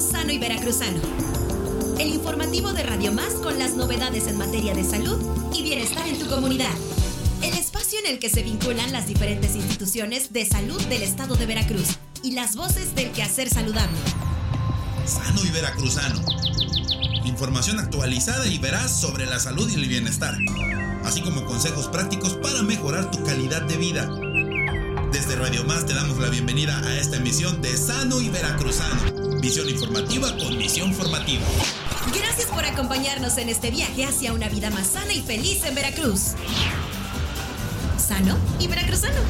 Sano y Veracruzano, el informativo de Radio Más con las novedades en materia de salud y bienestar en tu comunidad. El espacio en el que se vinculan las diferentes instituciones de salud del estado de Veracruz y las voces del quehacer saludable. Sano y Veracruzano. Información actualizada y veraz sobre la salud y el bienestar, así como consejos prácticos para mejorar tu calidad de vida. Desde Radio Más te damos la bienvenida a esta emisión de Sano y Veracruzano. Visión informativa con misión formativa. Gracias por acompañarnos en este viaje hacia una vida más sana y feliz en Veracruz. Sano y Veracruzano.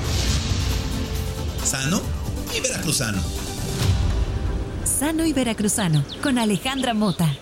Sano y Veracruzano. Sano y Veracruzano con Alejandra Mota.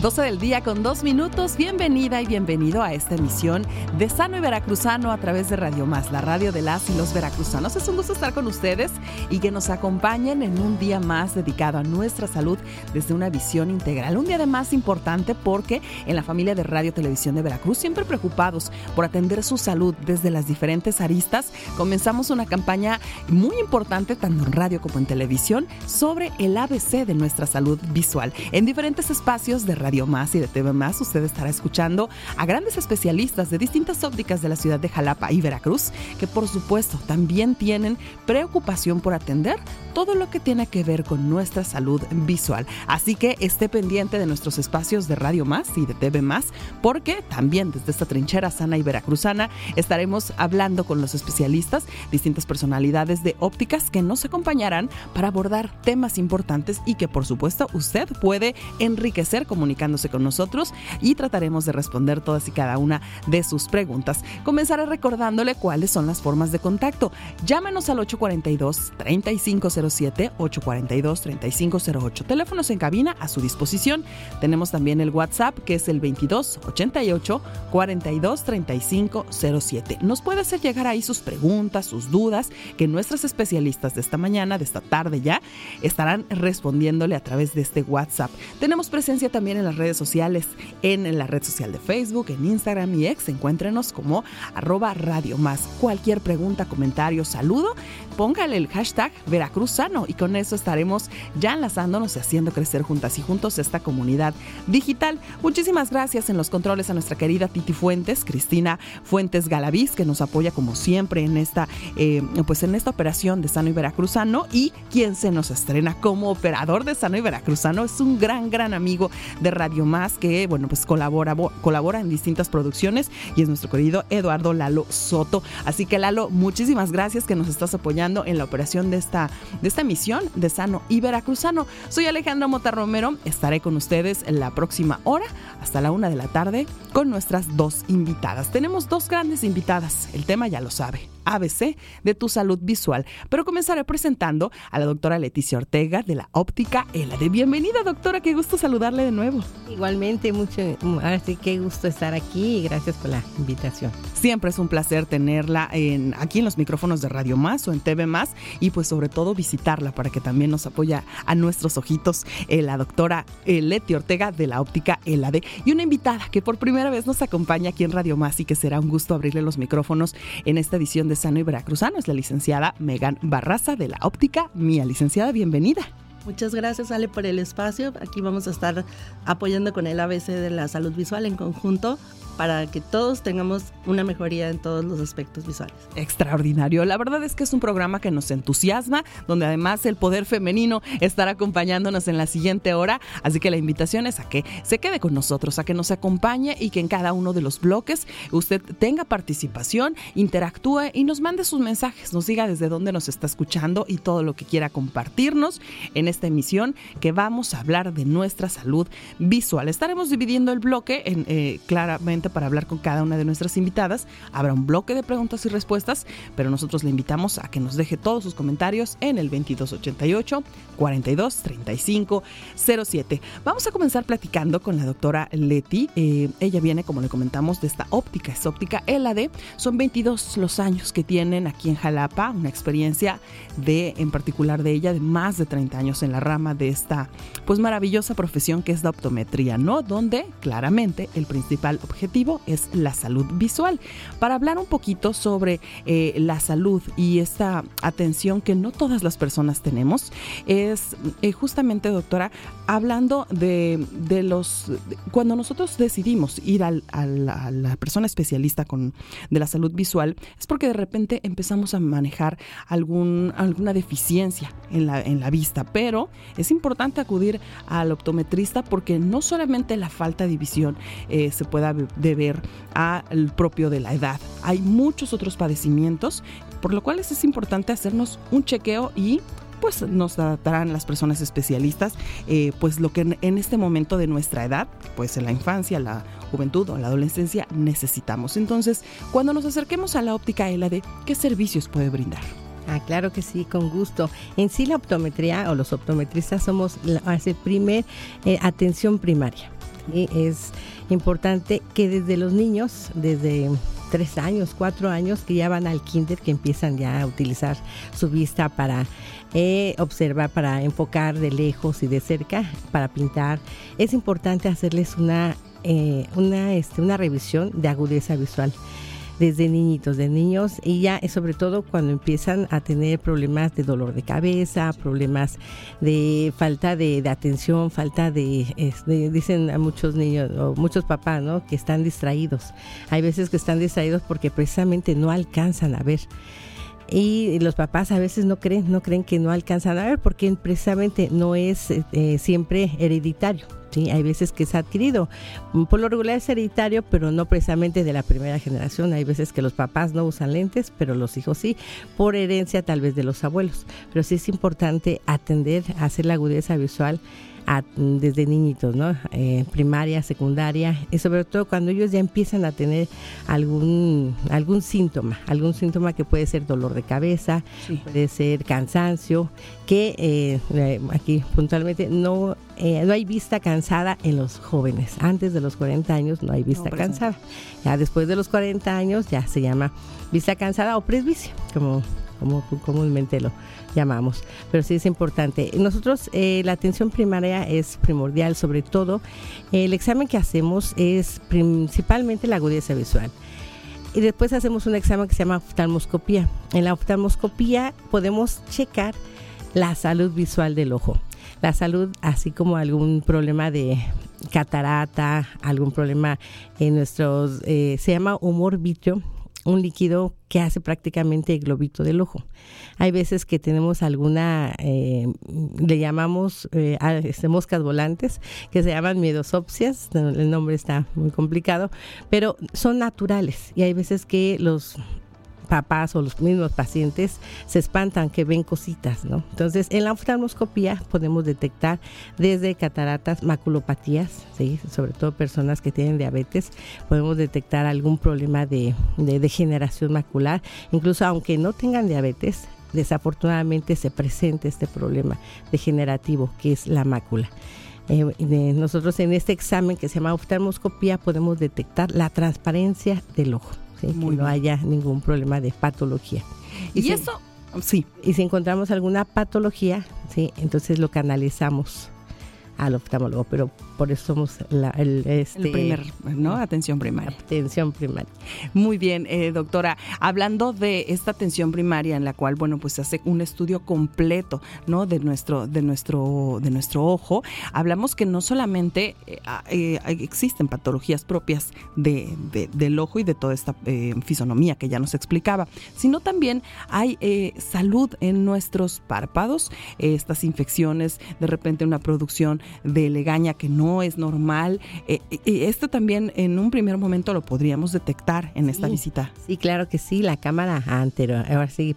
12 del día con dos minutos. Bienvenida y bienvenido a esta emisión de Sano y Veracruzano a través de Radio Más, la radio de las y los veracruzanos. Es un gusto estar con ustedes y que nos acompañen en un día más dedicado a nuestra salud desde una visión integral. Un día de más importante porque en la familia de Radio Televisión de Veracruz, siempre preocupados por atender su salud desde las diferentes aristas, comenzamos una campaña muy importante tanto en radio como en televisión sobre el ABC de nuestra salud visual en diferentes espacios de radio Radio Más y de TV Más, usted estará escuchando a grandes especialistas de distintas ópticas de la ciudad de Jalapa y Veracruz, que por supuesto también tienen preocupación por atender todo lo que tiene que ver con nuestra salud visual. Así que esté pendiente de nuestros espacios de Radio Más y de TV Más, porque también desde esta trinchera sana y veracruzana estaremos hablando con los especialistas, distintas personalidades de ópticas que nos acompañarán para abordar temas importantes y que por supuesto usted puede enriquecer comunicación con nosotros y trataremos de responder todas y cada una de sus preguntas. Comenzaré recordándole cuáles son las formas de contacto. Llámenos al 842-3507, 842-3508. Teléfonos en cabina a su disposición. Tenemos también el WhatsApp que es el 2288 42 3507. Nos puede hacer llegar ahí sus preguntas, sus dudas, que nuestros especialistas de esta mañana, de esta tarde ya, estarán respondiéndole a través de este WhatsApp. Tenemos presencia también en la redes sociales, en la red social de Facebook, en Instagram y ex. Encuéntrenos como arroba Radio Más. Cualquier pregunta, comentario, saludo, póngale el hashtag Veracruzano y con eso estaremos ya enlazándonos y haciendo crecer juntas y juntos esta comunidad digital. Muchísimas gracias en los controles a nuestra querida Titi Fuentes, Cristina Fuentes Galaviz, que nos apoya como siempre en esta, eh, pues en esta operación de Sano y Veracruzano y quien se nos estrena como operador de Sano y Veracruzano es un gran, gran amigo de Radio Más, que bueno, pues colabora, colabora en distintas producciones y es nuestro querido Eduardo Lalo Soto. Así que Lalo, muchísimas gracias que nos estás apoyando en la operación de esta, de esta emisión de Sano y Veracruzano. Soy Alejandra Mota Romero, estaré con ustedes en la próxima hora hasta la una de la tarde con nuestras dos invitadas. Tenemos dos grandes invitadas, el tema ya lo sabe ABC de tu salud visual. Pero comenzaré presentando a la doctora Leticia Ortega de la óptica de Bienvenida doctora, qué gusto saludarle de nuevo. Igualmente, mucho, así qué gusto estar aquí y gracias por la invitación. Siempre es un placer tenerla en, aquí en los micrófonos de Radio Más o en TV Más y pues sobre todo visitarla para que también nos apoya a nuestros ojitos eh, la doctora eh, Leti Ortega de la óptica ELADE y una invitada que por primera vez nos acompaña aquí en Radio Más y que será un gusto abrirle los micrófonos en esta edición de Sano y Veracruzano. Es la licenciada Megan Barraza de la óptica Mía. Licenciada, bienvenida. Muchas gracias, Ale, por el espacio. Aquí vamos a estar apoyando con el ABC de la salud visual en conjunto para que todos tengamos una mejoría en todos los aspectos visuales. Extraordinario. La verdad es que es un programa que nos entusiasma, donde además el poder femenino estará acompañándonos en la siguiente hora. Así que la invitación es a que se quede con nosotros, a que nos acompañe y que en cada uno de los bloques usted tenga participación, interactúe y nos mande sus mensajes, nos diga desde dónde nos está escuchando y todo lo que quiera compartirnos en esta emisión que vamos a hablar de nuestra salud visual. Estaremos dividiendo el bloque en, eh, claramente para hablar con cada una de nuestras invitadas. Habrá un bloque de preguntas y respuestas, pero nosotros le invitamos a que nos deje todos sus comentarios en el 2288 42 35 07. Vamos a comenzar platicando con la doctora Leti. Eh, ella viene, como le comentamos, de esta óptica, es óptica ELAD. Son 22 los años que tienen aquí en Jalapa, una experiencia de, en particular de ella, de más de 30 años en la rama de esta, pues maravillosa profesión que es la optometría, ¿no? Donde claramente el principal objetivo es la salud visual. Para hablar un poquito sobre eh, la salud y esta atención que no todas las personas tenemos, es eh, justamente, doctora, hablando de, los... Cuando nosotros decidimos ir a la persona especialista con, de la salud visual, es porque de repente empezamos a manejar algún, alguna deficiencia en la, en la vista, pero es importante acudir al optometrista porque no solamente la falta de visión eh, se pueda deber al propio de la edad, hay muchos otros padecimientos, por lo cual es importante hacernos un chequeo y pues nos tratarán las personas especialistas, eh, pues lo que en, este momento de nuestra edad, pues en la infancia, la juventud o la adolescencia necesitamos. Entonces, cuando nos acerquemos a la óptica ELADE, ¿qué servicios puede brindar? Ah, claro que sí, con gusto. En sí la optometría o los optometristas somos la primer eh, atención primaria. Es importante que desde los niños, desde tres años, cuatro años, que ya van al kinder, que empiezan ya a utilizar su vista para eh, observar, para enfocar de lejos y de cerca, para pintar, es importante hacerles una, eh, una, este, una revisión de agudeza visual desde niñitos, de niños, y ya sobre todo cuando empiezan a tener problemas de dolor de cabeza, problemas de falta de, atención, falta de, dicen a muchos niños o muchos papás, ¿no? Que están distraídos. Hay veces que están distraídos porque precisamente no alcanzan a ver y los papás a veces no creen, no creen que no alcanzan a ver porque precisamente no es eh, siempre hereditario. ¿sí? Hay veces que es adquirido. Por lo regular es hereditario, pero no precisamente de la primera generación. Hay veces que los papás no usan lentes, pero los hijos sí, por herencia tal vez de los abuelos. Pero sí es importante atender, hacer la agudeza visual desde niñitos, ¿no? Eh, primaria, secundaria, y sobre todo cuando ellos ya empiezan a tener algún, algún síntoma, algún síntoma que puede ser dolor de cabeza, puede ser cansancio, que eh, eh, aquí puntualmente no, no hay vista cansada en los jóvenes. Antes de los 40 años no hay vista cansada. Ya después de los 40 años ya se llama vista cansada o presbicia, como, como comúnmente lo, llamamos, pero sí es importante. Nosotros eh, la atención primaria es primordial, sobre todo el examen que hacemos es principalmente la agudeza visual. Y después hacemos un examen que se llama oftalmoscopía. En la oftalmoscopía podemos checar la salud visual del ojo. La salud, así como algún problema de catarata, algún problema en nuestros, eh, se llama humor vitrio, un líquido que hace prácticamente el globito del ojo. Hay veces que tenemos alguna, eh, le llamamos eh, este, moscas volantes, que se llaman miedosopsias, el nombre está muy complicado, pero son naturales y hay veces que los papás o los mismos pacientes se espantan que ven cositas, ¿no? Entonces, en la oftalmoscopía podemos detectar desde cataratas, maculopatías, ¿sí? sobre todo personas que tienen diabetes, podemos detectar algún problema de, degeneración macular, incluso aunque no tengan diabetes, desafortunadamente se presenta este problema degenerativo que es la mácula. Eh, nosotros en este examen que se llama oftalmoscopía podemos detectar la transparencia del ojo que no haya ningún problema de patología. Y, eso, sí. Y si encontramos alguna patología, sí, entonces lo canalizamos al oftalmólogo, pero por eso somos la, el, este, primer, ¿no? Atención primaria. Atención primaria. Muy bien, eh, doctora. Hablando de esta atención primaria en la cual, bueno, pues se hace un estudio completo, ¿no? De nuestro, de nuestro, de nuestro ojo. Hablamos que no solamente eh, eh, existen patologías propias de, del ojo y de toda esta fisonomía que ya nos explicaba, sino también hay salud en nuestros párpados, estas infecciones, de repente una producción de legaña que no es normal. Eh, y esto también en un primer momento lo podríamos detectar en esta visita. Sí, claro que sí, la cámara anterior, ahora sí,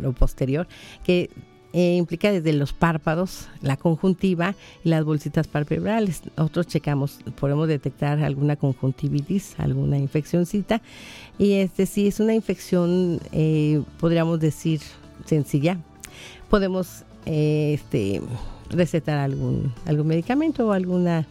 lo posterior, que eh, implica desde los párpados, la conjuntiva y las bolsitas palpebrales. Nosotros checamos, podemos detectar alguna conjuntivitis, alguna infeccióncita. Y este sí es una infección, eh, podríamos decir, sencilla. Podemos este, recetar algún, algún medicamento o alguna,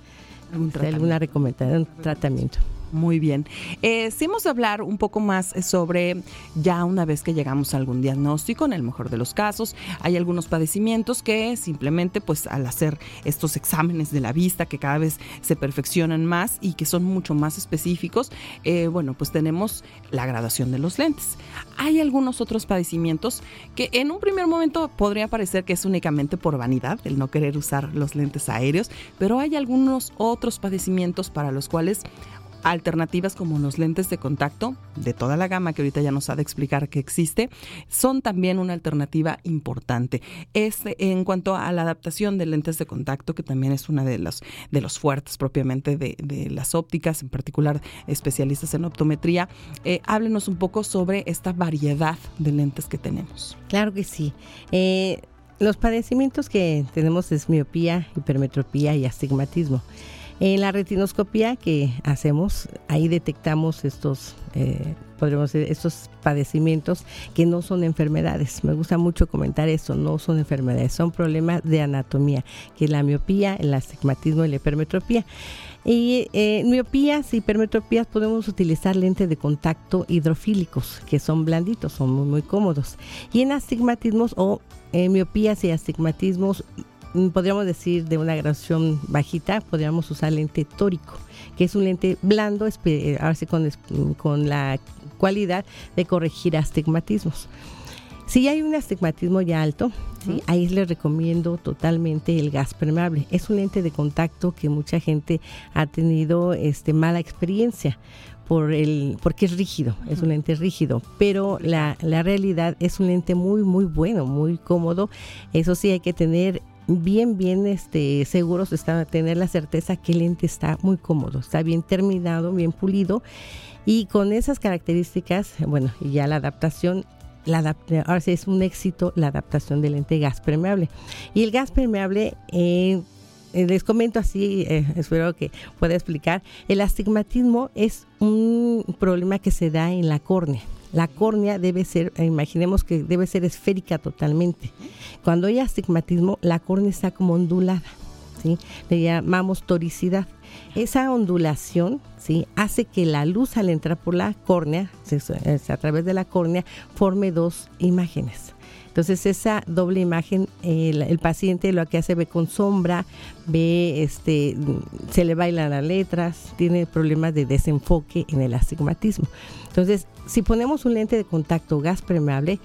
alguna recomendación, un tratamiento. Muy bien. Eh, si hemos de hablar un poco más sobre ya una vez que llegamos a algún diagnóstico, en el mejor de los casos, hay algunos padecimientos que simplemente pues al hacer estos exámenes de la vista que cada vez se perfeccionan más y que son mucho más específicos, eh, bueno, pues tenemos la graduación de los lentes. Hay algunos otros padecimientos que en un primer momento podría parecer que es únicamente por vanidad, el no querer usar los lentes aéreos, pero hay algunos otros padecimientos para los cuales alternativas como los lentes de contacto, de toda la gama que ahorita ya nos ha de explicar que existe, son también una alternativa importante. Es en cuanto a la adaptación de lentes de contacto, que también es una de los, de los fuertes propiamente de, las ópticas, en particular especialistas en optometría, eh, háblenos un poco sobre esta variedad de lentes que tenemos. Claro que sí. Eh, los padecimientos que tenemos es miopía, hipermetropía y astigmatismo. En la retinoscopía que hacemos, ahí detectamos estos, eh, podríamos decir, estos padecimientos que no son enfermedades. Me gusta mucho comentar eso, no son enfermedades, son problemas de anatomía, que es la miopía, el astigmatismo y la hipermetropía. Y eh, miopías y hipermetropías podemos utilizar lentes de contacto hidrofílicos, que son blanditos, son muy, cómodos. Y en astigmatismos o eh, miopías y astigmatismos podríamos decir de una graduación bajita, podríamos usar lente tórico, que es un lente blando, eh, con, con la cualidad de corregir astigmatismos. Si hay un astigmatismo ya alto, ¿sí? ahí les recomiendo totalmente el gas permeable. Es un lente de contacto que mucha gente ha tenido este, mala experiencia por el, porque es rígido, es un lente rígido, pero la, la realidad es un lente muy, muy bueno, muy cómodo. Eso sí, hay que tener bien, bien este, seguros, está, tener la certeza que el lente está muy cómodo, está bien terminado, bien pulido. Y con esas características, bueno, ya la adaptación, la ahora sí es un éxito la adaptación del lente gas permeable. Y el gas permeable, eh, eh, les comento así, eh, espero que pueda explicar, el astigmatismo es un problema que se da en la córnea. La córnea debe ser, imaginemos que debe ser esférica totalmente. Cuando hay astigmatismo, la córnea está como ondulada, ¿sí? Le llamamos toricidad. Esa ondulación ¿sí? hace que la luz al entrar por la córnea, a través de la córnea, forme dos imágenes. Entonces esa doble imagen, el, paciente lo que hace ve con sombra, ve, este, se le bailan las letras, tiene problemas de desenfoque en el astigmatismo. Entonces, si ponemos un lente de contacto gas permeable,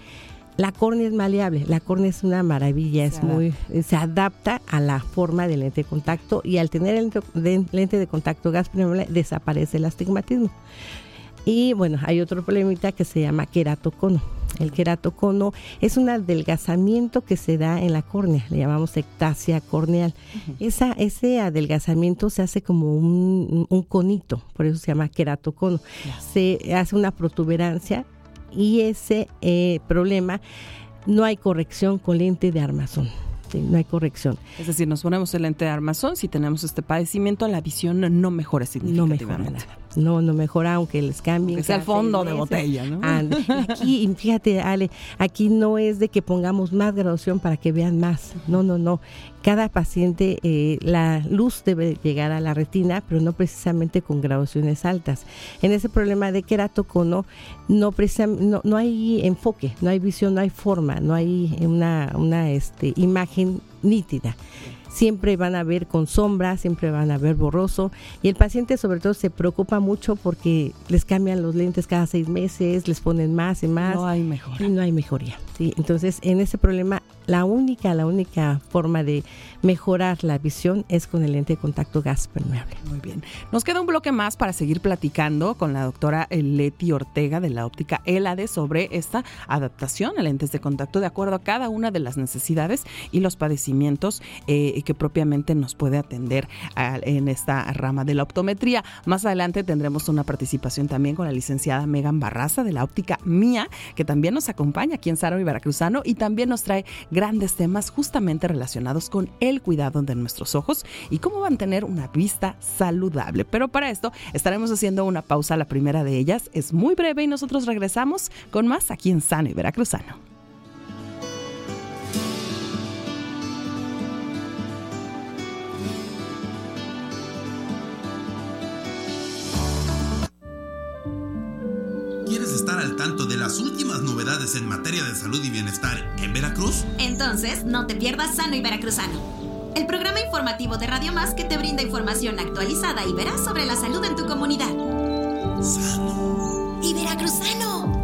la córnea es maleable, la córnea es una maravilla, es muy, se adapta a la forma del lente de contacto y al tener el lente de contacto gas permeable desaparece el astigmatismo. Y bueno, hay otro problemita que se llama queratocono. El queratocono es un adelgazamiento que se da en la córnea, le llamamos ectasia corneal. Esa, ese adelgazamiento se hace como un, conito, por eso se llama queratocono. Se hace una protuberancia y ese eh, problema no hay corrección con lente de armazón. no hay corrección. Es decir, nos ponemos el lente de armazón, si tenemos este padecimiento, la visión no mejora significativamente. No mejora nada no, no mejora aunque les cambien. Sea el fondo de botella, ¿no? aquí, fíjate, Ale, aquí no es de que pongamos más graduación para que vean más. No, no, no. Cada paciente, eh, la luz debe llegar a la retina, pero no precisamente con graduaciones altas. En ese problema de queratocono, no, no, no hay enfoque, no hay visión, no hay forma, no hay una, una este, imagen nítida siempre van a ver con sombra, siempre van a ver borroso y el paciente sobre todo se preocupa mucho porque les cambian los lentes cada seis meses, les ponen más y más. No hay mejoría. Y no hay mejoría. ¿sí? Entonces, en ese problema la única, la única forma de mejorar la visión es con el lente de contacto gas permeable. Muy bien. Nos queda un bloque más para seguir platicando con la doctora Leti Ortega de la óptica ELADE sobre esta adaptación a lentes de contacto de acuerdo a cada una de las necesidades y los padecimientos eh, que propiamente nos puede atender en esta rama de la optometría. Más adelante tendremos una participación también con la licenciada Megan Barraza de la óptica Mía, que también nos acompaña aquí en Saro y Veracruzano y también nos trae grandes temas justamente relacionados con el cuidado de nuestros ojos y cómo mantener una vista saludable. Pero para esto estaremos haciendo una pausa. La primera de ellas es muy breve y nosotros regresamos con más aquí en Sano y Veracruzano. ¿Quieres estar al tanto de las últimas novedades en materia de salud y bienestar en Veracruz? Entonces, no te pierdas Sano y Veracruzano, el programa informativo de Radio Más que te brinda información actualizada y veraz sobre la salud en tu comunidad. Sano y Veracruzano.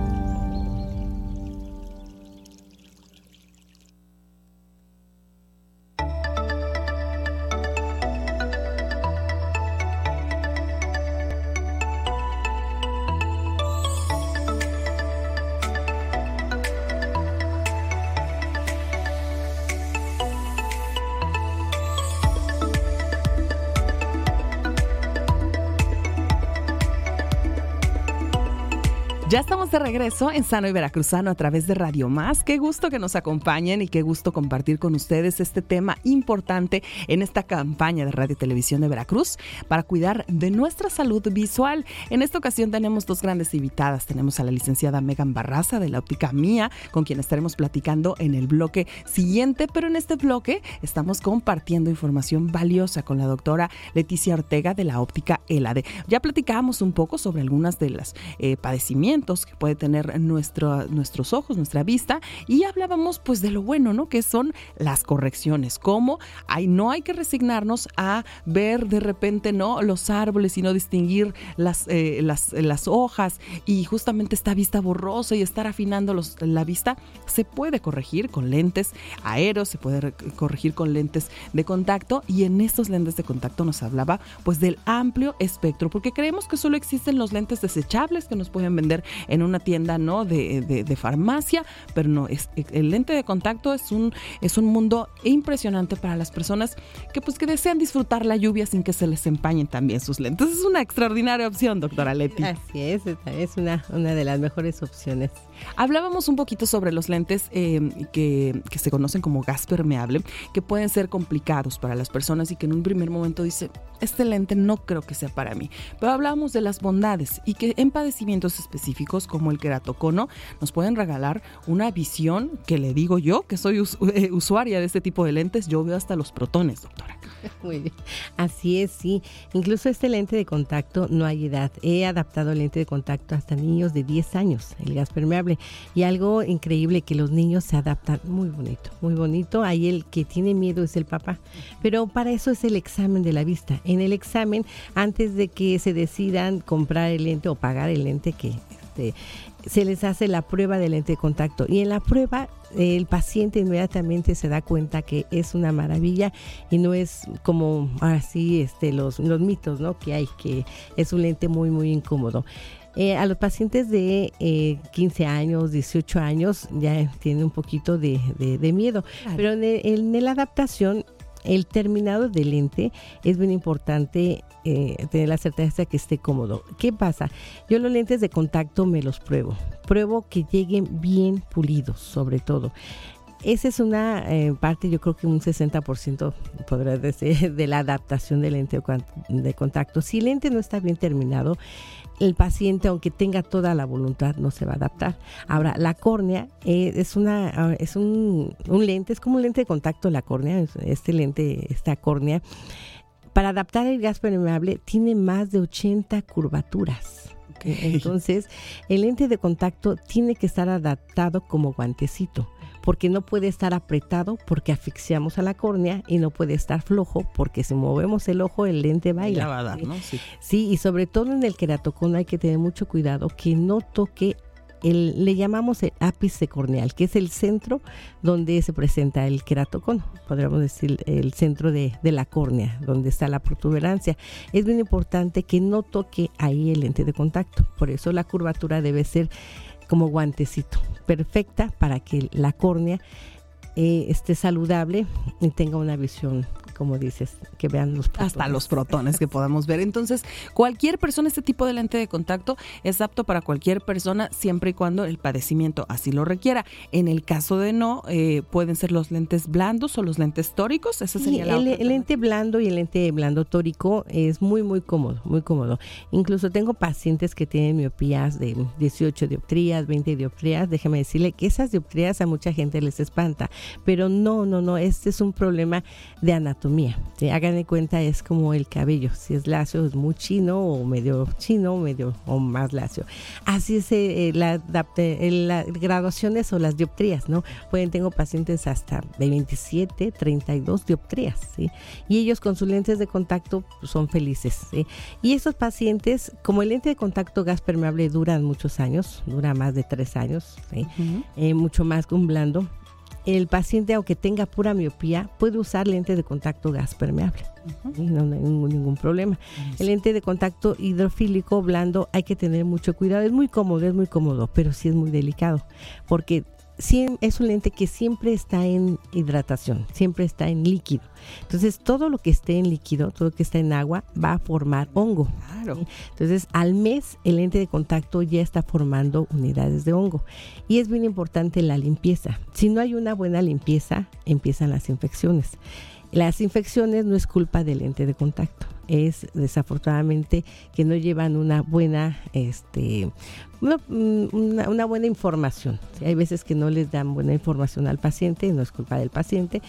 Ya estamos de regreso en Sano y Veracruzano a través de Radio Más. Qué gusto que nos acompañen y qué gusto compartir con ustedes este tema importante en esta campaña de Radio Televisión de Veracruz para cuidar de nuestra salud visual. En esta ocasión tenemos dos grandes invitadas. Tenemos a la licenciada Megan Barraza de la óptica mía, con quien estaremos platicando en el bloque siguiente, pero en este bloque estamos compartiendo información valiosa con la doctora Leticia Ortega de la óptica ELADE. Ya platicábamos un poco sobre algunas de las eh, padecimientos que puede tener nuestro, nuestros ojos, nuestra vista, y hablábamos pues de lo bueno, ¿no? Que son las correcciones, cómo hay, no hay que resignarnos a ver de repente, ¿no? Los árboles y no distinguir las, eh, las, hojas y justamente esta vista borrosa y estar afinando los, la vista, se puede corregir con lentes aéreos, se puede corregir con lentes de contacto y en estos lentes de contacto nos hablaba pues del amplio espectro, porque creemos que solo existen los lentes desechables que nos pueden vender en una tienda no de, de, farmacia, pero no, es, el lente de contacto es un, es un mundo impresionante para las personas que pues que desean disfrutar la lluvia sin que se les empañen también sus lentes. Es una extraordinaria opción, doctora Leti. Así es, es una, una de las mejores opciones. Hablábamos un poquito sobre los lentes eh, que, que, se conocen como gas permeable, que pueden ser complicados para las personas y que en un primer momento dice, este lente no creo que sea para mí. Pero hablábamos de las bondades y que en padecimientos específicos como el queratocono nos pueden regalar una visión que le digo yo, que soy eh, usuaria de este tipo de lentes, yo veo hasta los protones, doctora. Muy bien. Así es, sí. Incluso este lente de contacto no hay edad. He adaptado el lente de contacto hasta niños de 10 años, el gas permeable. Y algo increíble que los niños se adaptan muy bonito, muy bonito. Ahí el que tiene miedo es el papá. Pero para eso es el examen de la vista. En el examen, antes de que se decidan comprar el lente o pagar el lente que este, se les hace la prueba del lente de contacto y en la prueba el paciente inmediatamente se da cuenta que es una maravilla y no es como así este los, los mitos ¿no? que hay que es un lente muy muy incómodo. Eh, a los pacientes de 15 eh, años, 18 años ya tienen un poquito de, miedo, pero en, en la adaptación el terminado del lente es bien importante eh, tener la certeza de que esté cómodo. ¿Qué pasa? Yo los lentes de contacto me los pruebo. Pruebo que lleguen bien pulidos, sobre todo. Esa es una eh, parte, yo creo que un 60% podría decir, de la adaptación del lente de contacto. Si el lente no está bien terminado, el paciente, aunque tenga toda la voluntad, no se va a adaptar. Ahora, la córnea eh, es una ah, es un, un, lente, es como un lente de contacto la córnea, este lente, esta córnea, para adaptar el gas permeable tiene más de 80 curvaturas. Entonces, el lente de contacto tiene que estar adaptado como guantecito porque no puede estar apretado porque asfixiamos a la córnea y no puede estar flojo porque si movemos el ojo el lente baila. va a dar, ¿no? Sí. sí, y sobre todo en el queratocono hay que tener mucho cuidado que no toque el, le llamamos el ápice corneal, que es el centro donde se presenta el queratocono, podríamos decir el centro de, de, la córnea, donde está la protuberancia. Es bien importante que no toque ahí el lente de contacto, por eso la curvatura debe ser como guantecito, perfecta para que la córnea eh, esté saludable y tenga una visión como dices, que vean los protones. Hasta los protones que podamos ver. Entonces, cualquier persona, este tipo de lente de contacto es apto para cualquier persona siempre y cuando el padecimiento así lo requiera. En el caso de no, eh, pueden ser los lentes blandos o los lentes tóricos. Esa sería la el, el lente blando y el lente blando tórico es muy, muy cómodo, muy cómodo. Incluso tengo pacientes que tienen miopías de 18 dioptrías, 20 dioptrías. Déjeme decirle que esas dioptrías a mucha gente les espanta, pero no, no, no, este es un problema de anatomía anatomía. Hagan de cuenta, es como el cabello. Si es lacio, es muy chino o medio chino, medio o más lacio. Así es eh, la, las graduaciones o las dioptrías, ¿no? Pueden, tengo pacientes hasta de 27, 32 dioptrías, ¿sí? Y ellos con sus lentes de contacto pues, son felices, ¿sí? Y esos pacientes, como el lente de contacto gas permeable duran muchos años, dura más de tres años, ¿sí? Eh, mucho más que un blando, el paciente, aunque tenga pura miopía, puede usar lente de contacto gas permeable. No, hay ningún, problema. El lente de contacto hidrofílico blando hay que tener mucho cuidado. Es muy cómodo, es muy cómodo, pero sí es muy delicado porque es un lente que siempre está en hidratación, siempre está en líquido. Entonces, todo lo que esté en líquido, todo lo que está en agua, va a formar hongo. Entonces, al mes, el lente de contacto ya está formando unidades de hongo. Y es bien importante la limpieza. Si no hay una buena limpieza, empiezan las infecciones. Las infecciones no es culpa del lente de contacto, es desafortunadamente que no llevan una buena, este, una, buena información. Hay veces que no les dan buena información al paciente, no es culpa del paciente,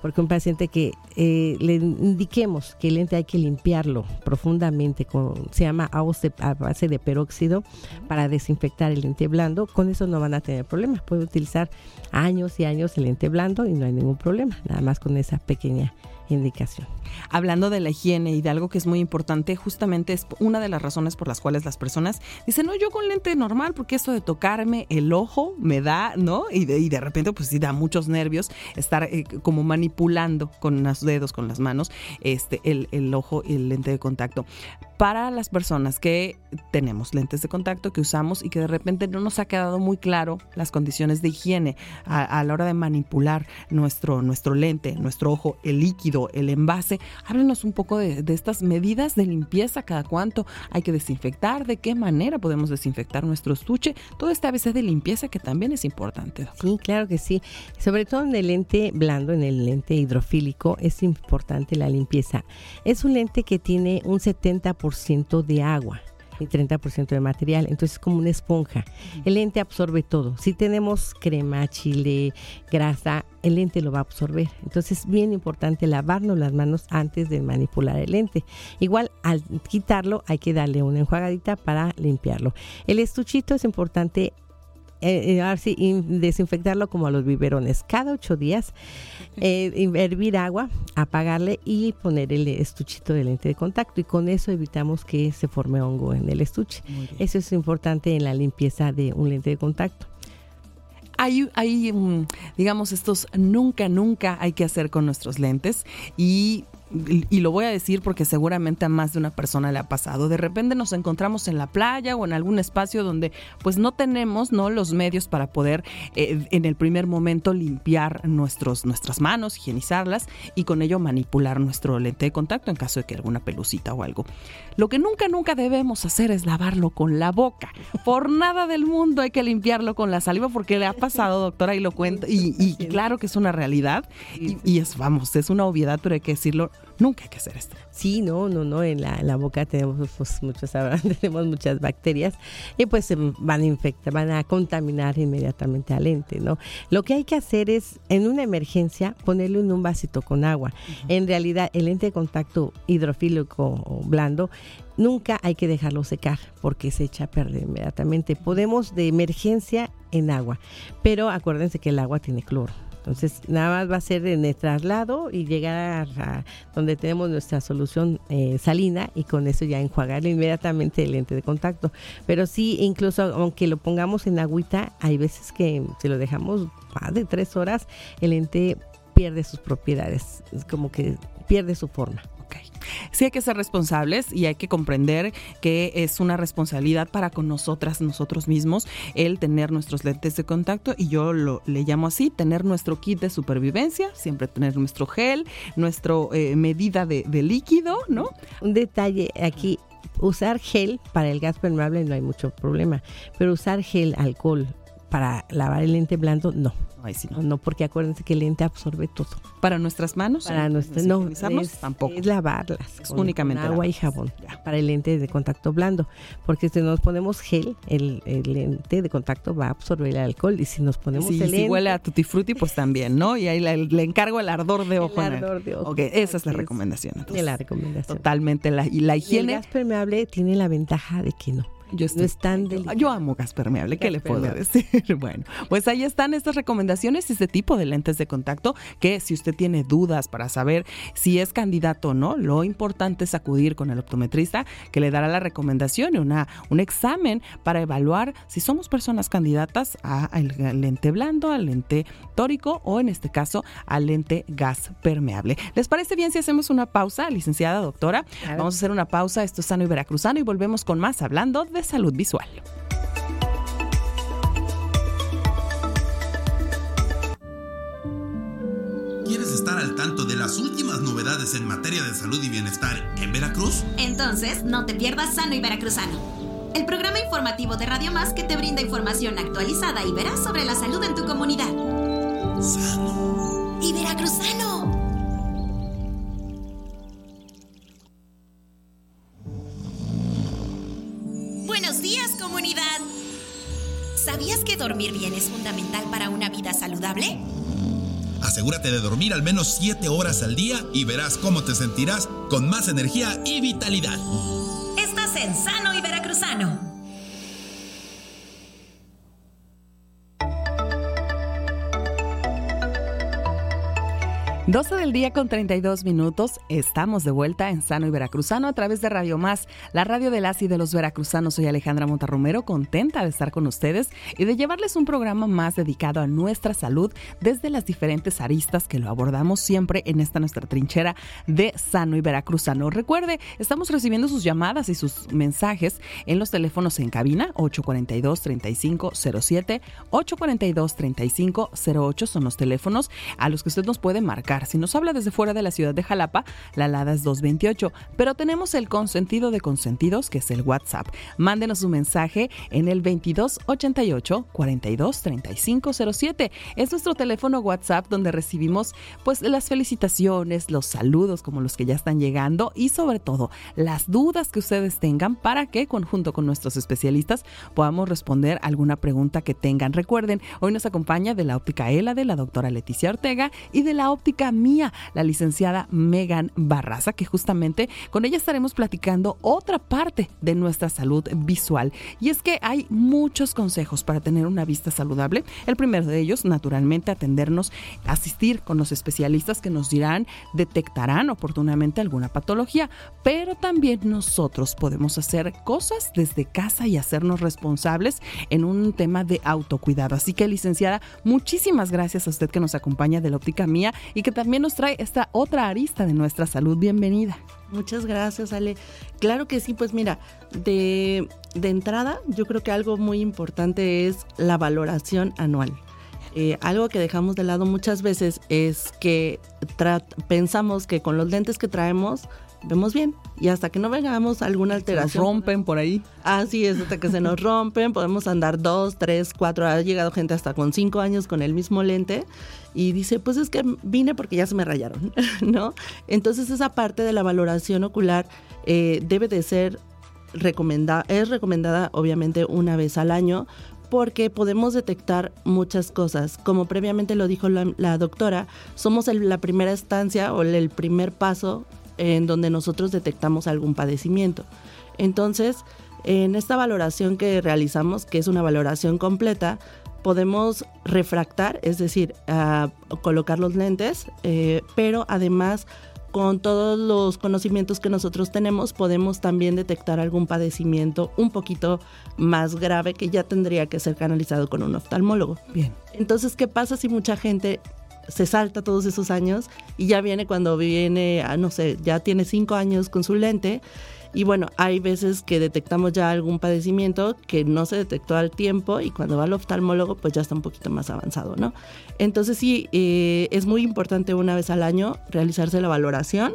porque un paciente que eh, le indiquemos que el lente hay que limpiarlo profundamente, con, se llama a base de peróxido para desinfectar el lente blando, con eso no van a tener problemas. Puede utilizar años y años el lente blando y no hay ningún problema, nada más con esa pequeña indicación. Hablando de la higiene y de algo que es muy importante, justamente es una de las razones por las cuales las personas dicen, no, yo con lente normal, porque esto de tocarme el ojo me da, ¿no? Y de, y de repente, pues sí da muchos nervios estar eh, como manipulando con los dedos, con las manos, este, el, el ojo y el lente de contacto para las personas que tenemos lentes de contacto que usamos y que de repente no nos ha quedado muy claro las condiciones de higiene a, la hora de manipular nuestro, nuestro lente, nuestro ojo, el líquido, el envase. Háblenos un poco de, estas medidas de limpieza, cada cuánto hay que desinfectar, de qué manera podemos desinfectar nuestro estuche, todo este ABC de limpieza que también es importante. Sí, claro que sí. Sobre todo en el lente blando, en el lente hidrofílico, es importante la limpieza. Es un lente que tiene un 70% de agua y 30% de material. Entonces es como una esponja. El lente absorbe todo. Si tenemos crema, chile, grasa, el lente lo va a absorber. Entonces es bien importante lavarnos las manos antes de manipular el lente. Igual al quitarlo hay que darle una enjuagadita para limpiarlo. El estuchito es importante eh, eh desinfectarlo como a los biberones. Cada ocho días, eh, hervir agua, apagarle y poner el estuchito de lente de contacto. Y con eso evitamos que se forme hongo en el estuche. Eso es importante en la limpieza de un lente de contacto. Hay, hay, mm, digamos, estos nunca, nunca hay que hacer con nuestros lentes y y lo voy a decir porque seguramente a más de una persona le ha pasado. De repente nos encontramos en la playa o en algún espacio donde pues no tenemos ¿no? los medios para poder eh, en el primer momento limpiar nuestros, nuestras manos, higienizarlas y con ello manipular nuestro lente de contacto en caso de que alguna pelucita o algo. Lo que nunca, nunca debemos hacer es lavarlo con la boca. Por nada del mundo hay que limpiarlo con la saliva porque le ha pasado, doctora, y lo cuento. Y, claro que es una realidad y es, vamos, es una obviedad, pero hay que decirlo Nunca hay que hacer esto. Sí, no, no, no. En la, boca tenemos pues, muchas, tenemos muchas bacterias y pues se van a infectar, van a contaminar inmediatamente al lente, ¿no? Lo que hay que hacer es, en una emergencia, ponerlo en un vasito con agua. En realidad, el lente de contacto hidrofílico blando nunca hay que dejarlo secar porque se echa a perder inmediatamente. Podemos de emergencia en agua, pero acuérdense que el agua tiene cloro. Entonces, nada más va a ser en el traslado y llegar a, donde tenemos nuestra solución eh, salina y con eso ya enjuagar inmediatamente el lente de contacto. Pero sí, incluso aunque lo pongamos en agüita, hay veces que si lo dejamos más de tres horas, el lente pierde sus propiedades, es como que pierde su forma. Sí hay que ser responsables y hay que comprender que es una responsabilidad para con nosotras, nosotros mismos, el tener nuestros lentes de contacto y yo lo, le llamo así, tener nuestro kit de supervivencia, siempre tener nuestro gel, nuestra eh, medida de, de líquido, ¿no? Un detalle aquí, usar gel para el gas permeable no hay mucho problema, pero usar gel, alcohol para lavar el lente blando, no Ay, sí, no. no, porque acuérdense que el lente absorbe todo. Para nuestras manos. Para nuestras no, es, tampoco. Es lavarlas. únicamente agua y jabón. Para el lente de contacto blando. Porque si nos ponemos gel, el, lente de contacto va a absorber el alcohol. Y si nos ponemos el lente, si huele a tutti frutti, pues también, ¿no? Y ahí le, encargo el ardor de ojo. El ardor de ojo. Ok, esa es la recomendación. Entonces, la recomendación. Totalmente. La, y la higiene. el gas permeable tiene la ventaja de que no yo Yo amo gas permeable, ¿qué le puedo decir? Bueno, pues ahí están estas recomendaciones y este tipo de lentes de contacto que si usted tiene dudas para saber si es candidato o no, lo importante es acudir con el optometrista que le dará la recomendación y una, un examen para evaluar si somos personas candidatas al lente blando, al lente tórico o en este caso al lente gas permeable. ¿Les parece bien si hacemos una pausa, licenciada doctora? Vamos a hacer una pausa, esto es sano y veracruzano y volvemos con más hablando de salud visual. ¿Quieres estar al tanto de las últimas novedades en materia de salud y bienestar en Veracruz? Entonces, no te pierdas Sano y Veracruzano, el programa informativo de Radio Más que te brinda información actualizada y veraz sobre la salud en tu comunidad. Sano y Veracruzano. Buenos días, comunidad. ¿Sabías que dormir bien es fundamental para una vida saludable? Asegúrate de dormir al menos 7 horas al día y verás cómo te sentirás con más energía y vitalidad. Estás en Sano y Veracruzano. 12 del día con 32 minutos. Estamos de vuelta en Sano y Veracruzano a través de Radio Más, la radio de las y de los veracruzanos. Soy Alejandra Montarromero, contenta de estar con ustedes y de llevarles un programa más dedicado a nuestra salud desde las diferentes aristas que lo abordamos siempre en esta nuestra trinchera de Sano y Veracruzano. Recuerde, estamos recibiendo sus llamadas y sus mensajes en los teléfonos en cabina 842-3507, 842-3508 son los teléfonos a los que usted nos puede marcar si nos habla desde fuera de la ciudad de Jalapa, la alada es 228, pero tenemos el consentido de consentidos, que es el WhatsApp. Mándenos un mensaje en el 2288 423507. Es nuestro teléfono WhatsApp donde recibimos pues las felicitaciones, los saludos como los que ya están llegando y sobre todo las dudas que ustedes tengan para que conjunto con nuestros especialistas podamos responder alguna pregunta que tengan. Recuerden, hoy nos acompaña de la óptica ELA de la doctora Leticia Ortega y de la óptica mía, la licenciada Megan Barraza, que justamente con ella estaremos platicando otra parte de nuestra salud visual. Y es que hay muchos consejos para tener una vista saludable. El primero de ellos, naturalmente, atendernos, asistir con los especialistas que nos dirán, detectarán oportunamente alguna patología, pero también nosotros podemos hacer cosas desde casa y hacernos responsables en un tema de autocuidado. Así que, licenciada, muchísimas gracias a usted que nos acompaña de la óptica mía y que también nos trae esta otra arista de nuestra salud. Bienvenida. Muchas gracias, Ale. Claro que sí, pues mira, de, entrada yo creo que algo muy importante es la valoración anual. Eh, algo que dejamos de lado muchas veces es que pensamos que con los lentes que traemos vemos bien. Y hasta que no vengamos alguna alteración. Se rompen por ahí. Así es, hasta que se nos rompen, podemos andar dos, tres, cuatro. Ha llegado gente hasta con cinco años con el mismo lente y dice, pues es que vine porque ya se me rayaron, ¿no? Entonces esa parte de la valoración ocular eh, debe de ser recomendada, es recomendada obviamente una vez al año porque podemos detectar muchas cosas. Como previamente lo dijo la, doctora, somos la primera estancia o el primer paso en donde nosotros detectamos algún padecimiento. Entonces, en esta valoración que realizamos, que es una valoración completa, podemos refractar, es decir, colocar los lentes, eh, pero además con todos los conocimientos que nosotros tenemos podemos también detectar algún padecimiento un poquito más grave que ya tendría que ser canalizado con un oftalmólogo. Bien. Entonces, ¿qué pasa si mucha gente se salta todos esos años y ya viene cuando viene, a, no sé, ya tiene cinco años con su lente. Y bueno, hay veces que detectamos ya algún padecimiento que no se detectó al tiempo y cuando va al oftalmólogo pues ya está un poquito más avanzado, ¿no? Entonces sí, eh, es muy importante una vez al año realizarse la valoración.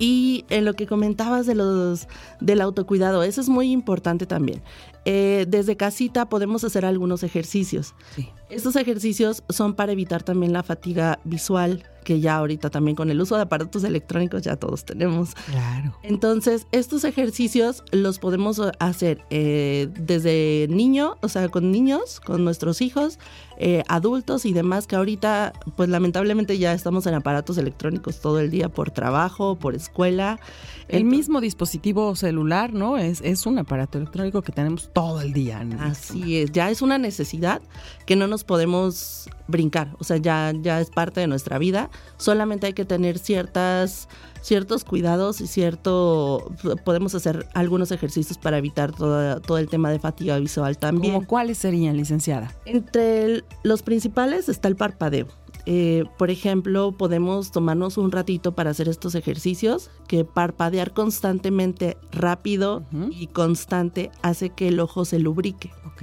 Y en lo que comentabas de los del autocuidado, eso es muy importante también. eh, desde casita podemos hacer algunos ejercicios. Sí. Estos ejercicios son para evitar también la fatiga visual, que ya ahorita también con el uso de aparatos electrónicos ya todos tenemos. Claro. Entonces, estos ejercicios los podemos hacer eh, desde niño, o sea, con niños, con nuestros hijos, eh, adultos y demás, que ahorita, pues lamentablemente ya estamos en aparatos electrónicos todo el día por trabajo, por escuela. El mismo dispositivo celular, ¿no? Es, es un aparato electrónico que tenemos todo el día. ¿no? Así es, ya es una necesidad que no nos podemos brincar, o sea, ya, ya es parte de nuestra vida, solamente hay que tener ciertas, ciertos cuidados y cierto, podemos hacer algunos ejercicios para evitar todo, todo el tema de fatiga visual también. ¿Cómo cuáles serían, licenciada? Entre el- los principales está el parpadeo. Eh, por ejemplo, podemos tomarnos un ratito para hacer estos ejercicios, que parpadear constantemente, rápido y constante hace que el ojo se lubrique. Ok.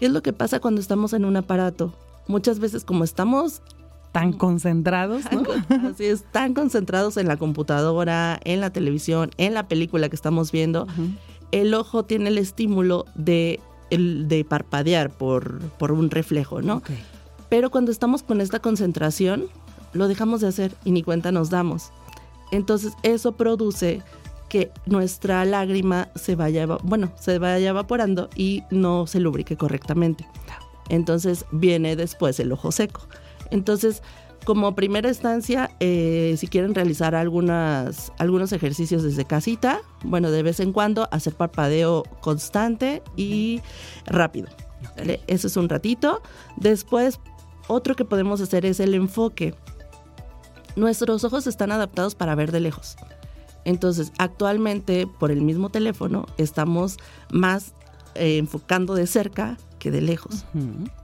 ¿Qué es lo que pasa cuando estamos en un aparato? Muchas veces como estamos Tan concentrados, ¿no? así es, tan concentrados en la computadora, en la televisión, en la película que estamos viendo, el ojo tiene el estímulo de, parpadear por, por un reflejo, ¿no? Pero cuando estamos con esta concentración, lo dejamos de hacer y ni cuenta nos damos. Entonces eso produce que nuestra lágrima se vaya, bueno, se vaya evaporando y no se lubrique correctamente. Entonces viene después el ojo seco. Entonces, como primera instancia, eh, si quieren realizar algunas, algunos ejercicios desde casita, bueno, de vez en cuando hacer parpadeo constante y rápido. Eso es un ratito. Después, otro que podemos hacer es el enfoque. Nuestros ojos están adaptados para ver de lejos. Entonces, actualmente, por el mismo teléfono, estamos más eh, enfocando de cerca que de lejos.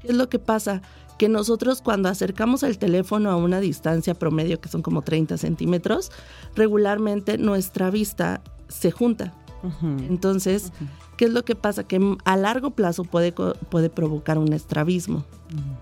¿Qué es lo que pasa? Que nosotros cuando acercamos el teléfono a una distancia promedio, que son como 30 centímetros, regularmente nuestra vista se junta. Entonces, ¿qué es lo que pasa? Que a largo plazo puede, puede provocar un estrabismo.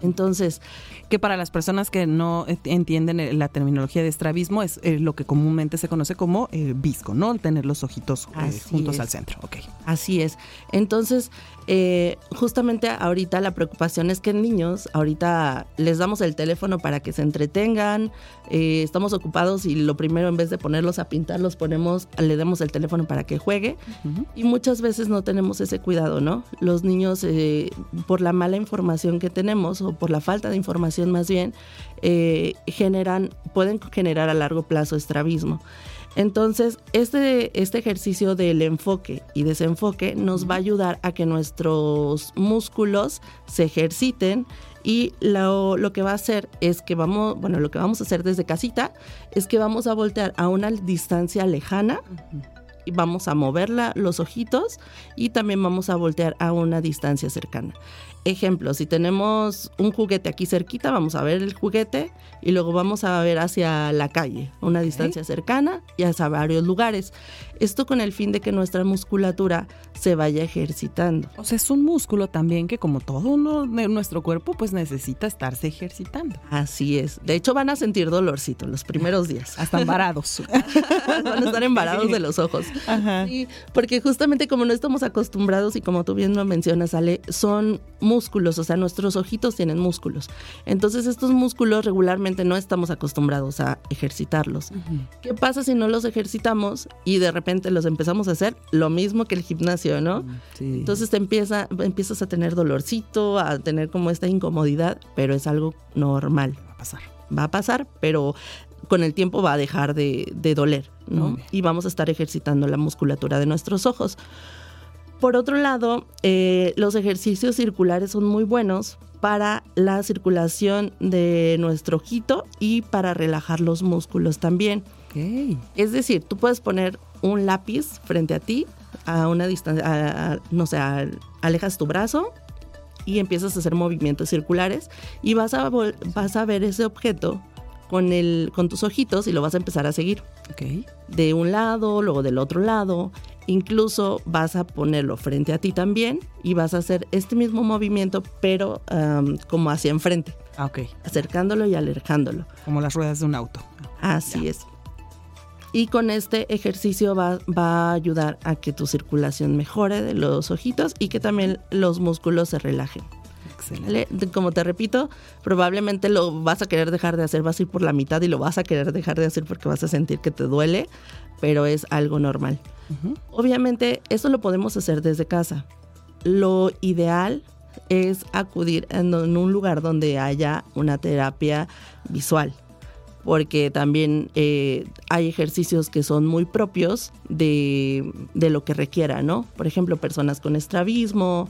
Entonces, Que para las personas que no eh, entienden eh, la terminología de estrabismo es eh, lo que comúnmente se conoce como eh, visco, ¿no? El tener los ojitos eh, juntos es. al centro. Ok. Así es. Entonces, eh, justamente ahorita la preocupación es que en niños, ahorita les damos el teléfono para que se entretengan, eh, estamos ocupados y lo primero en vez de ponerlos a pintar, los ponemos, le damos el teléfono para que juegue Ujú. y muchas veces no tenemos ese cuidado, ¿no? Los niños, por la mala información que tenemos o por la falta de información más bien, eh, generan, pueden generar a largo plazo estrabismo. Entonces, este, este ejercicio del enfoque y desenfoque nos va a ayudar a que nuestros músculos se ejerciten y lo, lo que va a hacer es que vamos, bueno, lo que vamos a hacer desde casita es que vamos a voltear a una distancia lejana vamos a moverla los ojitos y también vamos a voltear a una distancia cercana. Ejemplo, si tenemos un juguete aquí cerquita, vamos a ver el juguete y luego vamos a ver hacia la calle, una distancia cercana y hacia varios lugares. Esto con el fin de que nuestra musculatura se vaya ejercitando. O sea, es un músculo también que como todo uno nuestro cuerpo, pues necesita estarse ejercitando. Así es. De hecho, van a sentir dolorcito los primeros días. Hasta varados. van a estar embarados de los ojos. Ajá. Sí, porque justamente como no estamos acostumbrados y como tú bien lo mencionas, Ale, son músculos, o sea, nuestros ojitos tienen músculos. Entonces estos músculos regularmente no estamos acostumbrados a ejercitarlos. ¿Qué pasa si no los ejercitamos y de repente los empezamos a hacer? Lo mismo que el gimnasio, ¿no? Sí. Entonces te empieza, empiezas a tener dolorcito, a tener como esta incomodidad, pero es algo normal va a pasar. va a pasar, pero con el tiempo va a dejar de, de doler, ¿no? Y vamos a estar ejercitando la musculatura de nuestros ojos. Por otro lado, eh, los ejercicios circulares son muy buenos para la circulación de nuestro ojito y para relajar los músculos también. Es decir, tú puedes poner un lápiz frente a ti a una distancia, a- a- no sé, a- alejas tu brazo y empiezas a hacer movimientos circulares y vas a, vas a ver ese objeto con, el, con tus ojitos y lo vas a empezar a seguir de un lado, luego del otro lado. Incluso vas a ponerlo frente a ti también y vas a hacer este mismo movimiento, pero am, como hacia enfrente, Ah, ok. acercándolo y alejándolo. Como las ruedas de un auto. Así es. Y con este ejercicio va, va, a ayudar a que tu circulación mejore de los ojitos y que también los músculos se relajen. Excelente. Como te repito, probablemente lo vas a querer dejar de hacer, vas a ir por la mitad y lo vas a querer dejar de hacer porque vas a sentir que te duele, pero es algo normal. Obviamente, eso lo podemos hacer desde casa. Lo ideal es acudir en, un lugar donde haya una terapia visual, porque también eh, hay ejercicios que son muy propios de, lo que requiera, ¿no? Por ejemplo, personas con estrabismo,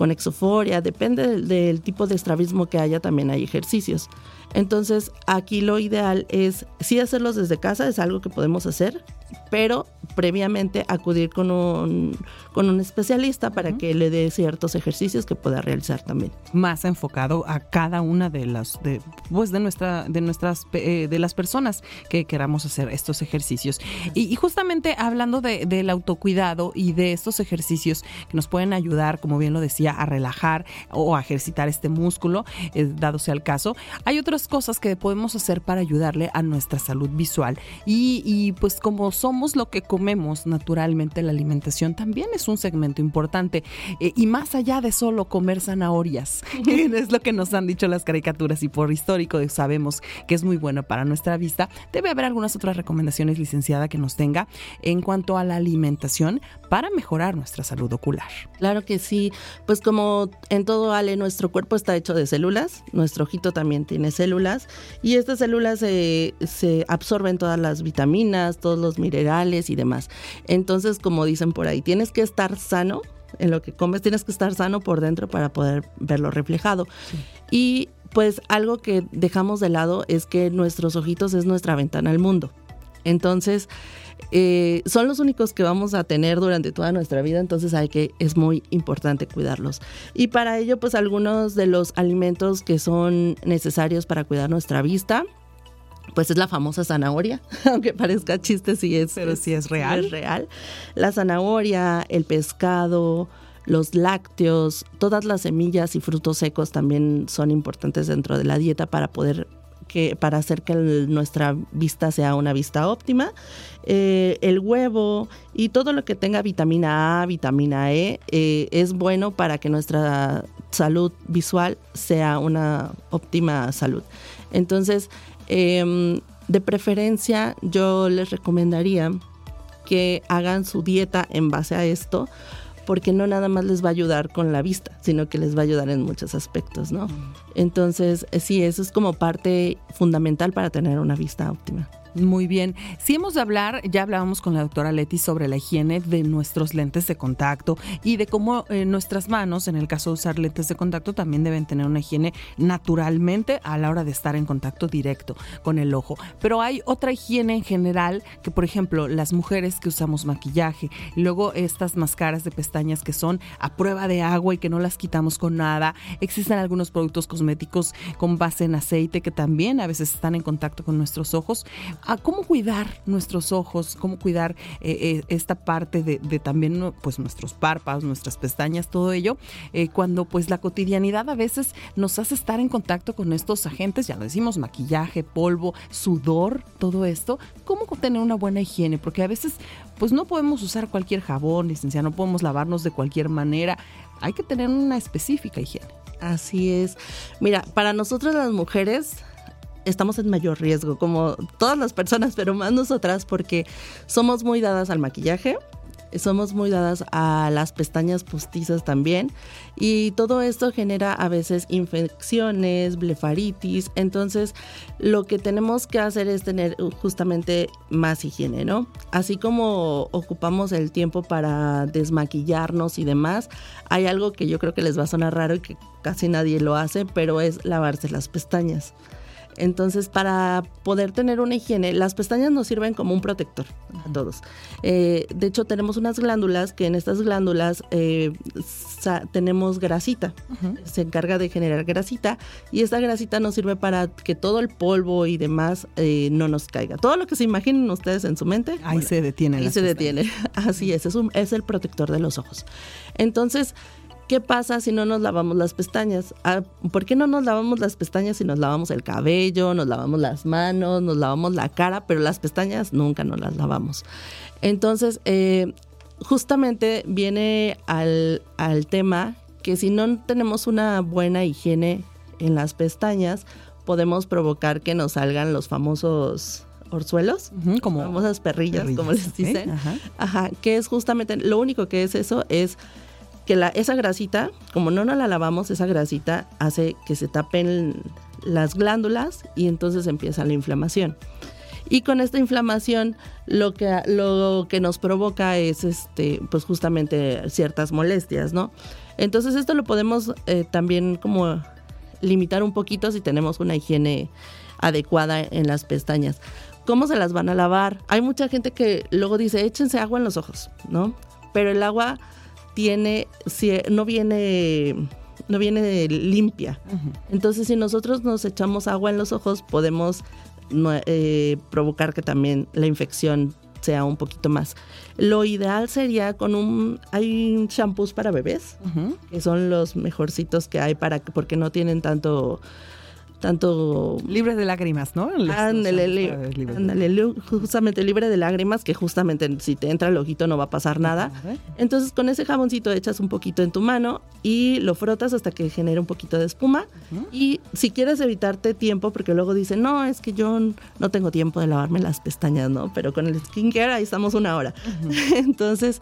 con exoforia, depende del tipo de estrabismo que haya, también hay ejercicios. Entonces, aquí lo ideal es sí hacerlos desde casa, es algo que podemos hacer, pero previamente acudir con un, con un especialista para que le dé ciertos ejercicios que pueda realizar también. Más enfocado a cada una de las de, pues de nuestra de nuestras eh, de las personas que queramos hacer estos ejercicios. Y, justamente hablando de, del autocuidado y de estos ejercicios que nos pueden ayudar, como bien lo decía, a relajar o a ejercitar este músculo, eh, dado sea el caso, hay otras cosas que podemos hacer para ayudarle a nuestra salud visual. Y, y pues como somos lo que comemos naturalmente, la alimentación también es un segmento importante. Eh, y más allá de solo comer zanahorias, que es lo que nos han dicho las caricaturas y por histórico sabemos que es muy bueno para nuestra vista, debe haber algunas otras recomendaciones, licenciada, que nos tenga en cuanto a la alimentación para mejorar nuestra salud ocular. Claro que sí, pues como en todo Ale, nuestro cuerpo está hecho de células, nuestro ojito también tiene células y estas células se, se absorben todas las vitaminas, todos los minerales y demás. Entonces, como dicen por ahí, tienes que estar sano en lo que comes, tienes que estar sano por dentro para poder verlo reflejado. Y pues algo que dejamos de lado es que nuestros ojitos es nuestra ventana al mundo. Entonces, eh, son los únicos que vamos a tener durante toda nuestra vida, entonces hay que, es muy importante cuidarlos. Y para ello, pues algunos de los alimentos que son necesarios para cuidar nuestra vista, pues es la famosa zanahoria, aunque parezca chiste, sí es. Pero sí es real. es real. La zanahoria, el pescado, los lácteos, todas las semillas y frutos secos también son importantes dentro de la dieta para poder que, para hacer que nuestra vista sea una vista óptima. Eh, el huevo y todo lo que tenga vitamina A, vitamina E, eh, es bueno para que nuestra salud visual sea una óptima salud. Entonces, em, de preferencia, yo les recomendaría que hagan su dieta en base a esto porque no nada más les va a ayudar con la vista, sino que les va a ayudar en muchos aspectos, ¿no? Entonces, eh, sí, eso es como parte fundamental para tener una vista óptima. Muy bien. Si hemos de hablar, ya hablábamos con la doctora Leti sobre la higiene de nuestros lentes de contacto y de cómo eh, nuestras manos, en el caso de usar lentes de contacto, también deben tener una higiene naturalmente a la hora de estar en contacto directo con el ojo. Pero hay otra higiene en general que, por ejemplo, las mujeres que usamos maquillaje, luego estas máscaras de pestañas que son a prueba de agua y que no las quitamos con nada. Existen algunos productos cosméticos con base en aceite que también a veces están en contacto con nuestros ojos a cómo cuidar nuestros ojos, cómo cuidar eh, eh, esta parte de, también pues nuestros párpados, nuestras pestañas, todo ello, eh, cuando pues la cotidianidad a veces nos hace estar en contacto con estos agentes, ya lo decimos, maquillaje, polvo, sudor, todo esto, cómo tener una buena higiene, porque a veces pues no podemos usar cualquier jabón, licenciada, no podemos lavarnos de cualquier manera, hay que tener una específica higiene. Así es. Mira, para nosotros las mujeres, estamos en mayor riesgo, como todas las personas, pero más nosotras, porque somos muy dadas al maquillaje, somos muy dadas a las pestañas postizas también y todo esto genera a veces infecciones, blefaritis, entonces lo que tenemos que hacer es tener justamente más higiene, ¿no? Así como ocupamos el tiempo para desmaquillarnos y demás, hay algo que yo creo que les va a sonar raro y que casi nadie lo hace, pero es lavarse las pestañas. Entonces, para poder tener una higiene, las pestañas nos sirven como un protector a todos. Eh, de hecho, tenemos unas glándulas que en estas glándulas eh, tenemos grasita. Se encarga de generar grasita y esta grasita nos sirve para que todo el polvo y demás eh, no nos caiga. Todo lo que se imaginen ustedes en su mente. Ahí se detiene. Ahí se detiene. Así es, es, es el protector de los ojos. Entonces, ¿Qué pasa si no nos lavamos las pestañas? Ah, ¿Por qué no nos lavamos las pestañas si nos lavamos el cabello, nos lavamos las manos, nos lavamos la cara, pero las pestañas nunca nos las lavamos? Entonces, eh, justamente viene al, al tema que si no tenemos una buena higiene en las pestañas, podemos provocar que nos salgan los famosos orzuelos, como famosas perrillas, perrillas, como les dicen. ajá. Ajá, que es justamente, lo único que es eso es que la, esa grasita, como no nos la lavamos, esa grasita hace que se tapen las glándulas y entonces empieza la inflamación. Y con esta inflamación lo que, lo que nos provoca es este, pues justamente ciertas molestias, ¿no? Entonces esto lo podemos eh, también como limitar un poquito si tenemos una higiene adecuada en las pestañas. ¿Cómo se las van a lavar? Hay mucha gente que luego dice, échense agua en los ojos, ¿no? Pero el agua tiene, si- no viene, no viene limpia. Entonces, si nosotros nos echamos agua en los ojos, podemos eh, provocar que también la infección sea un poquito más. Lo ideal sería con un... Hay shampoos para bebés, que son los mejorcitos que hay para que, porque no tienen tanto... tanto Libres de lágrimas, ¿no? Ándale, li- ándale, justamente libre de lágrimas, que justamente si te entra el ojito no va a pasar nada. lágrimas. Entonces con ese jaboncito echas un poquito en tu mano y lo frotas hasta que genere un poquito de espuma. Y si quieres evitarte tiempo, porque luego dicen, no, es que yo no tengo tiempo de lavarme las pestañas, ¿no? Pero con el skincare ahí estamos una hora. Entonces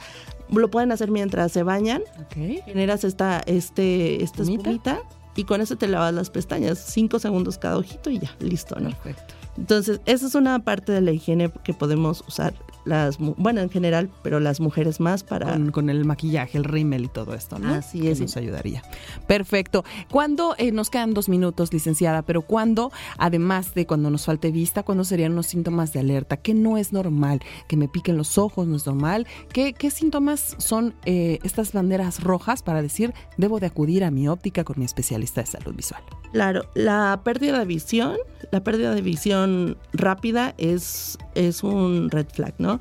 lo pueden hacer mientras se bañan, Ok. generas esta, este, esta ¿Espumita? Y con eso te lavas las pestañas. Cinco segundos cada ojito y ya, listo, ¿no? Perfecto. Entonces, esa es una parte de la higiene que podemos usar las, bueno, en general, pero las mujeres más para... Con, con el maquillaje, el rímel y todo esto, ¿no? Así Que es. Nos ayudaría. Perfecto. ¿Cuándo, eh, nos quedan dos minutos, licenciada, pero cuándo, además de cuando nos falte vista, cuándo serían los síntomas de alerta? ¿Qué no es normal? ¿Que me piquen los ojos no es normal? ¿Qué, qué síntomas son eh, estas banderas rojas para decir, debo de acudir a mi óptica con mi especialista de salud visual? Claro, la pérdida de visión, la pérdida de visión rápida es, es un red flag, ¿no?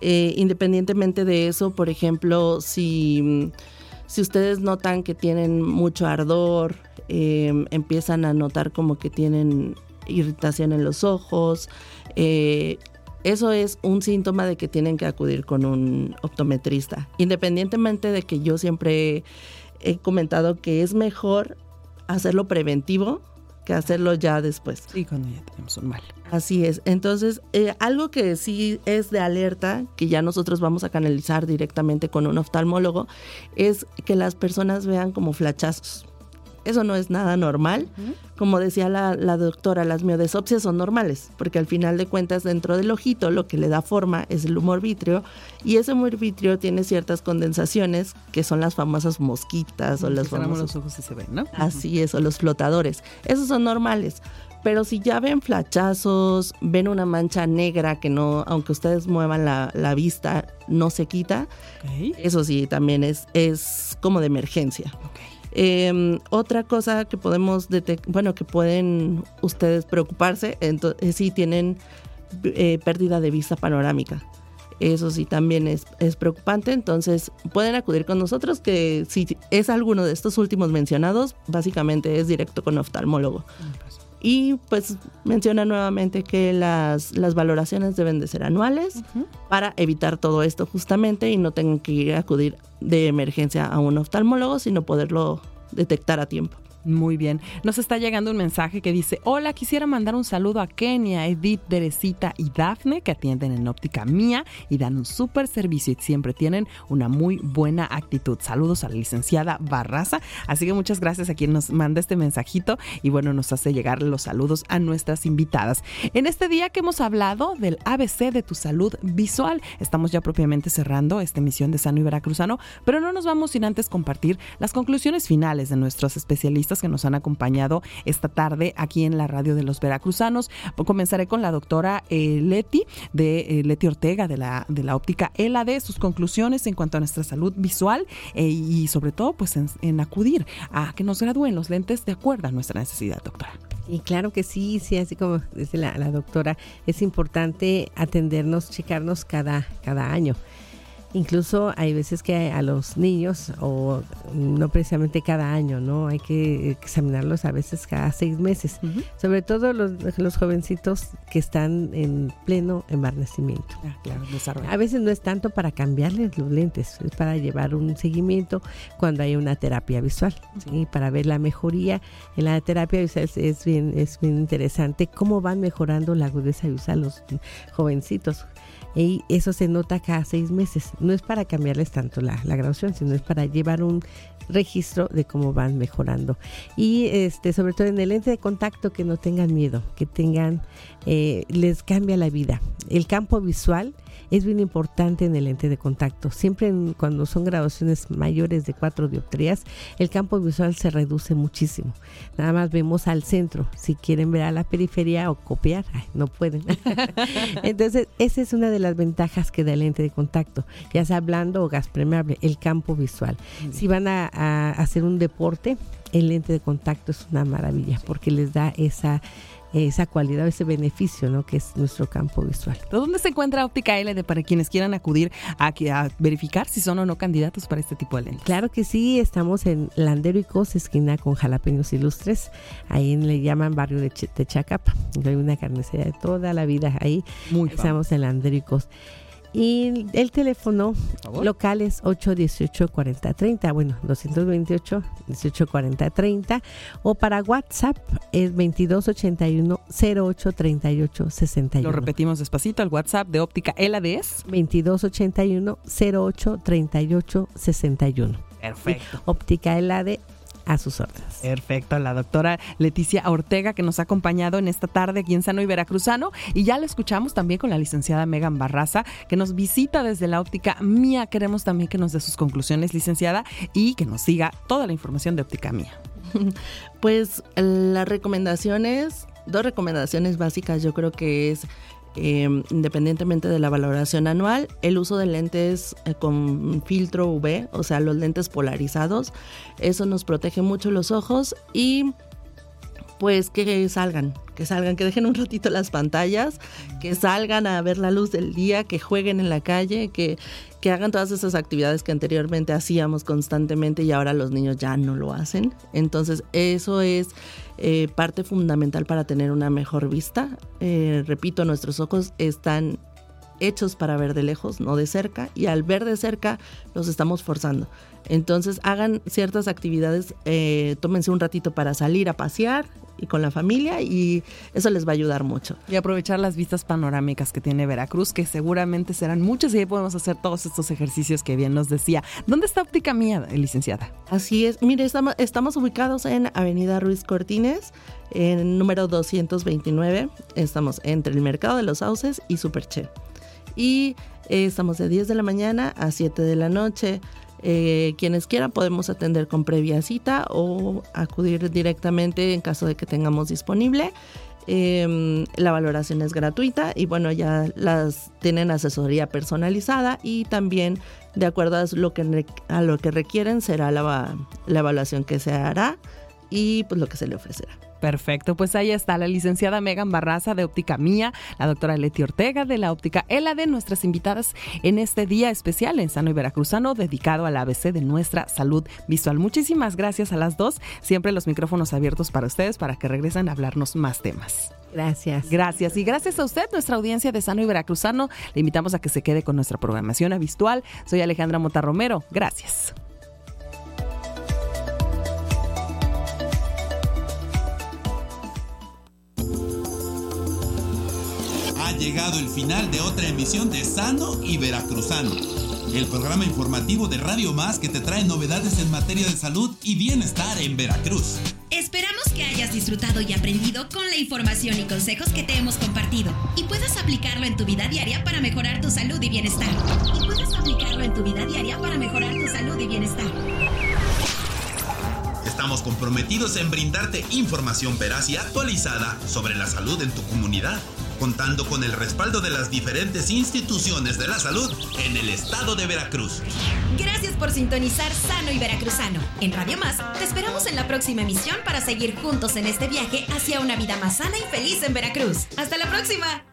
Eh, independientemente de eso, por ejemplo, si, si ustedes notan que tienen mucho ardor, eh, empiezan a notar como que tienen irritación en los ojos, eh, eso es un síntoma de que tienen que acudir con un optometrista. Independientemente de que yo siempre he comentado que es mejor hacerlo preventivo que hacerlo ya después. Sí, cuando ya tenemos un mal. Así es. Entonces, eh, algo que sí es de alerta, que ya nosotros vamos a canalizar directamente con un oftalmólogo, es que las personas vean como flachazos. Eso no es nada normal. Como decía la, la doctora, las miodesopsias son normales, porque al final de cuentas dentro del ojito lo que le da forma es el humor vítreo y ese humor vítreo tiene ciertas condensaciones que son las famosas mosquitas o Que las famosas los ojos y se ven, ¿no? Así es, o los flotadores. Esos son normales. Pero si ya ven flachazos, ven una mancha negra que no, aunque ustedes muevan la, la vista, no se quita, eso sí, también es, es como de emergencia. Ok. Eh, otra cosa que podemos detectar, bueno, que pueden ustedes preocuparse, es si tienen eh, pérdida de vista panorámica. Eso sí también es, es preocupante, entonces pueden acudir con nosotros que si es alguno de estos últimos mencionados, básicamente es directo con oftalmólogo. Y pues menciona nuevamente que las, las valoraciones deben de ser anuales para evitar todo esto justamente y no tengan que acudir de emergencia a un oftalmólogo, sino poderlo detectar a tiempo. Muy bien. Nos está llegando un mensaje que dice, hola, quisiera mandar un saludo a Kenia, Edith, Teresita y Dafne, que atienden en óptica mía y dan un súper servicio y siempre tienen una muy buena actitud. Saludos a la licenciada Barraza. Así que muchas gracias a quien nos manda este mensajito y bueno, nos hace llegar los saludos a nuestras invitadas. En este día que hemos hablado del ABC de tu salud visual, estamos ya propiamente cerrando esta emisión de Sano y Veracruzano, pero no nos vamos sin antes compartir las conclusiones finales de nuestros especialistas que nos han acompañado esta tarde aquí en la radio de los veracruzanos. Comenzaré con la doctora eh, Leti, de eh, Leti Ortega, de la, de la óptica ELAD, sus conclusiones en cuanto a nuestra salud visual eh, y sobre todo pues en, en acudir a que nos gradúen los lentes de acuerdo a nuestra necesidad, doctora. Y claro que sí, sí, así como dice la, la doctora, es importante atendernos, checarnos cada, cada año. Incluso hay veces que a los niños, o no precisamente cada año, ¿no? Hay que examinarlos a veces cada seis meses. Sobre todo los, los, jovencitos que están en pleno embarnecimiento. Ah, claro, a veces no es tanto para cambiarles los lentes, es para llevar un seguimiento cuando hay una terapia visual, ¿sí? Para ver la mejoría. En la terapia visual es, bien, es bien interesante cómo van mejorando la agudeza visual los jovencitos y eso se nota cada seis meses. No es para cambiarles tanto la, graduación, sino es para llevar un registro de cómo van mejorando. Y este, sobre todo en el lente de contacto, que no tengan miedo, que tengan, eh, les cambia la vida. El campo visual es bien importante en el lente de contacto. Siempre cuando son graduaciones mayores de cuatro dioptrías, el campo visual se reduce muchísimo. Nada más vemos al centro. Si quieren ver a la periferia o copiar, no pueden. Entonces, esa es una de las ventajas que da el lente de contacto, ya sea blando o gas permeable, el campo visual. Si van a hacer un deporte, el lente de contacto es una maravilla porque les da esa esa cualidad, ese beneficio, ¿no? Que es nuestro campo visual. ¿Dónde se encuentra Óptica LD para quienes quieran acudir a, a, verificar si son o no candidatos para este tipo de lentes? Claro que sí, estamos en Landero y Cos, esquina con Jalapeños Ilustres. Ahí le llaman barrio de, Techacapa. Hay una carnicería de toda la vida ahí. Muy Estamos en Landero y Cos. Y el teléfono local es 818-4030, bueno, 228-184030. O para WhatsApp es 2281-083861. Lo repetimos despacito, el WhatsApp de óptica LADS. 2281-083861. Perfecto. Óptica LAD a sus órdenes. Perfecto, la doctora Leticia Ortega que nos ha acompañado en esta tarde aquí en Sano y Veracruzano y ya la escuchamos también con la licenciada Megan Barraza que nos visita desde la óptica mía. Queremos también que nos dé sus conclusiones, licenciada, y que nos siga toda la información de óptica mía. Pues las recomendaciones, dos recomendaciones básicas yo creo que es Em, independientemente de la valoración anual, el uso de lentes eh, con filtro UV, o sea, los lentes polarizados, eso nos protege mucho los ojos y pues que salgan, que salgan, que dejen un ratito las pantallas, que salgan a ver la luz del día, que jueguen en la calle, que, que hagan todas esas actividades que anteriormente hacíamos constantemente y ahora los niños ya no lo hacen. Entonces eso es eh, parte fundamental para tener una mejor vista. Eh, repito, nuestros ojos están hechos para ver de lejos, no de cerca, y al ver de cerca los estamos forzando. Entonces hagan ciertas actividades, eh, tómense un ratito para salir a pasear y con la familia y eso les va a ayudar mucho. Y aprovechar las vistas panorámicas que tiene Veracruz, que seguramente serán muchas y ahí podemos hacer todos estos ejercicios que bien nos decía. ¿Dónde está Óptica Mía, licenciada? Así es, mire, estamos, estamos ubicados en Avenida Ruiz Cortines, en número 229, estamos entre el Mercado de los Sauces y Superche. Y eh, estamos de 10 de la mañana a 7 de la noche. Eh, quienes quieran podemos atender con previa cita o acudir directamente en caso de que tengamos disponible. Em, la valoración es gratuita y bueno, ya las tienen asesoría personalizada y también de acuerdo a lo que, a lo que requieren será la, la evaluación que se hará y pues lo que se le ofrecerá. Perfecto, pues ahí está la licenciada Megan Barraza de Óptica Mía, la doctora Leti Ortega de la Óptica de nuestras invitadas en este día especial en Sano y Veracruzano dedicado al ABC de nuestra salud visual. Muchísimas gracias a las dos, siempre los micrófonos abiertos para ustedes para que regresen a hablarnos más temas. Gracias. Gracias. Y gracias a usted, nuestra audiencia de Sano y Veracruzano. Le invitamos a que se quede con nuestra programación habitual. Soy Alejandra Mota Romero. Gracias. Llegado el final de otra emisión de Sano y Veracruzano, el programa informativo de Radio Más que te trae novedades en materia de salud y bienestar en Veracruz. Esperamos que hayas disfrutado y aprendido con la información y consejos que te hemos compartido y puedas aplicarlo en tu vida diaria para mejorar tu salud y bienestar. Y puedas aplicarlo en tu vida diaria para mejorar tu salud y bienestar. Estamos comprometidos en brindarte información veraz y actualizada sobre la salud en tu comunidad contando con el respaldo de las diferentes instituciones de la salud en el estado de Veracruz. Gracias por sintonizar Sano y Veracruzano. En Radio Más te esperamos en la próxima emisión para seguir juntos en este viaje hacia una vida más sana y feliz en Veracruz. ¡Hasta la próxima!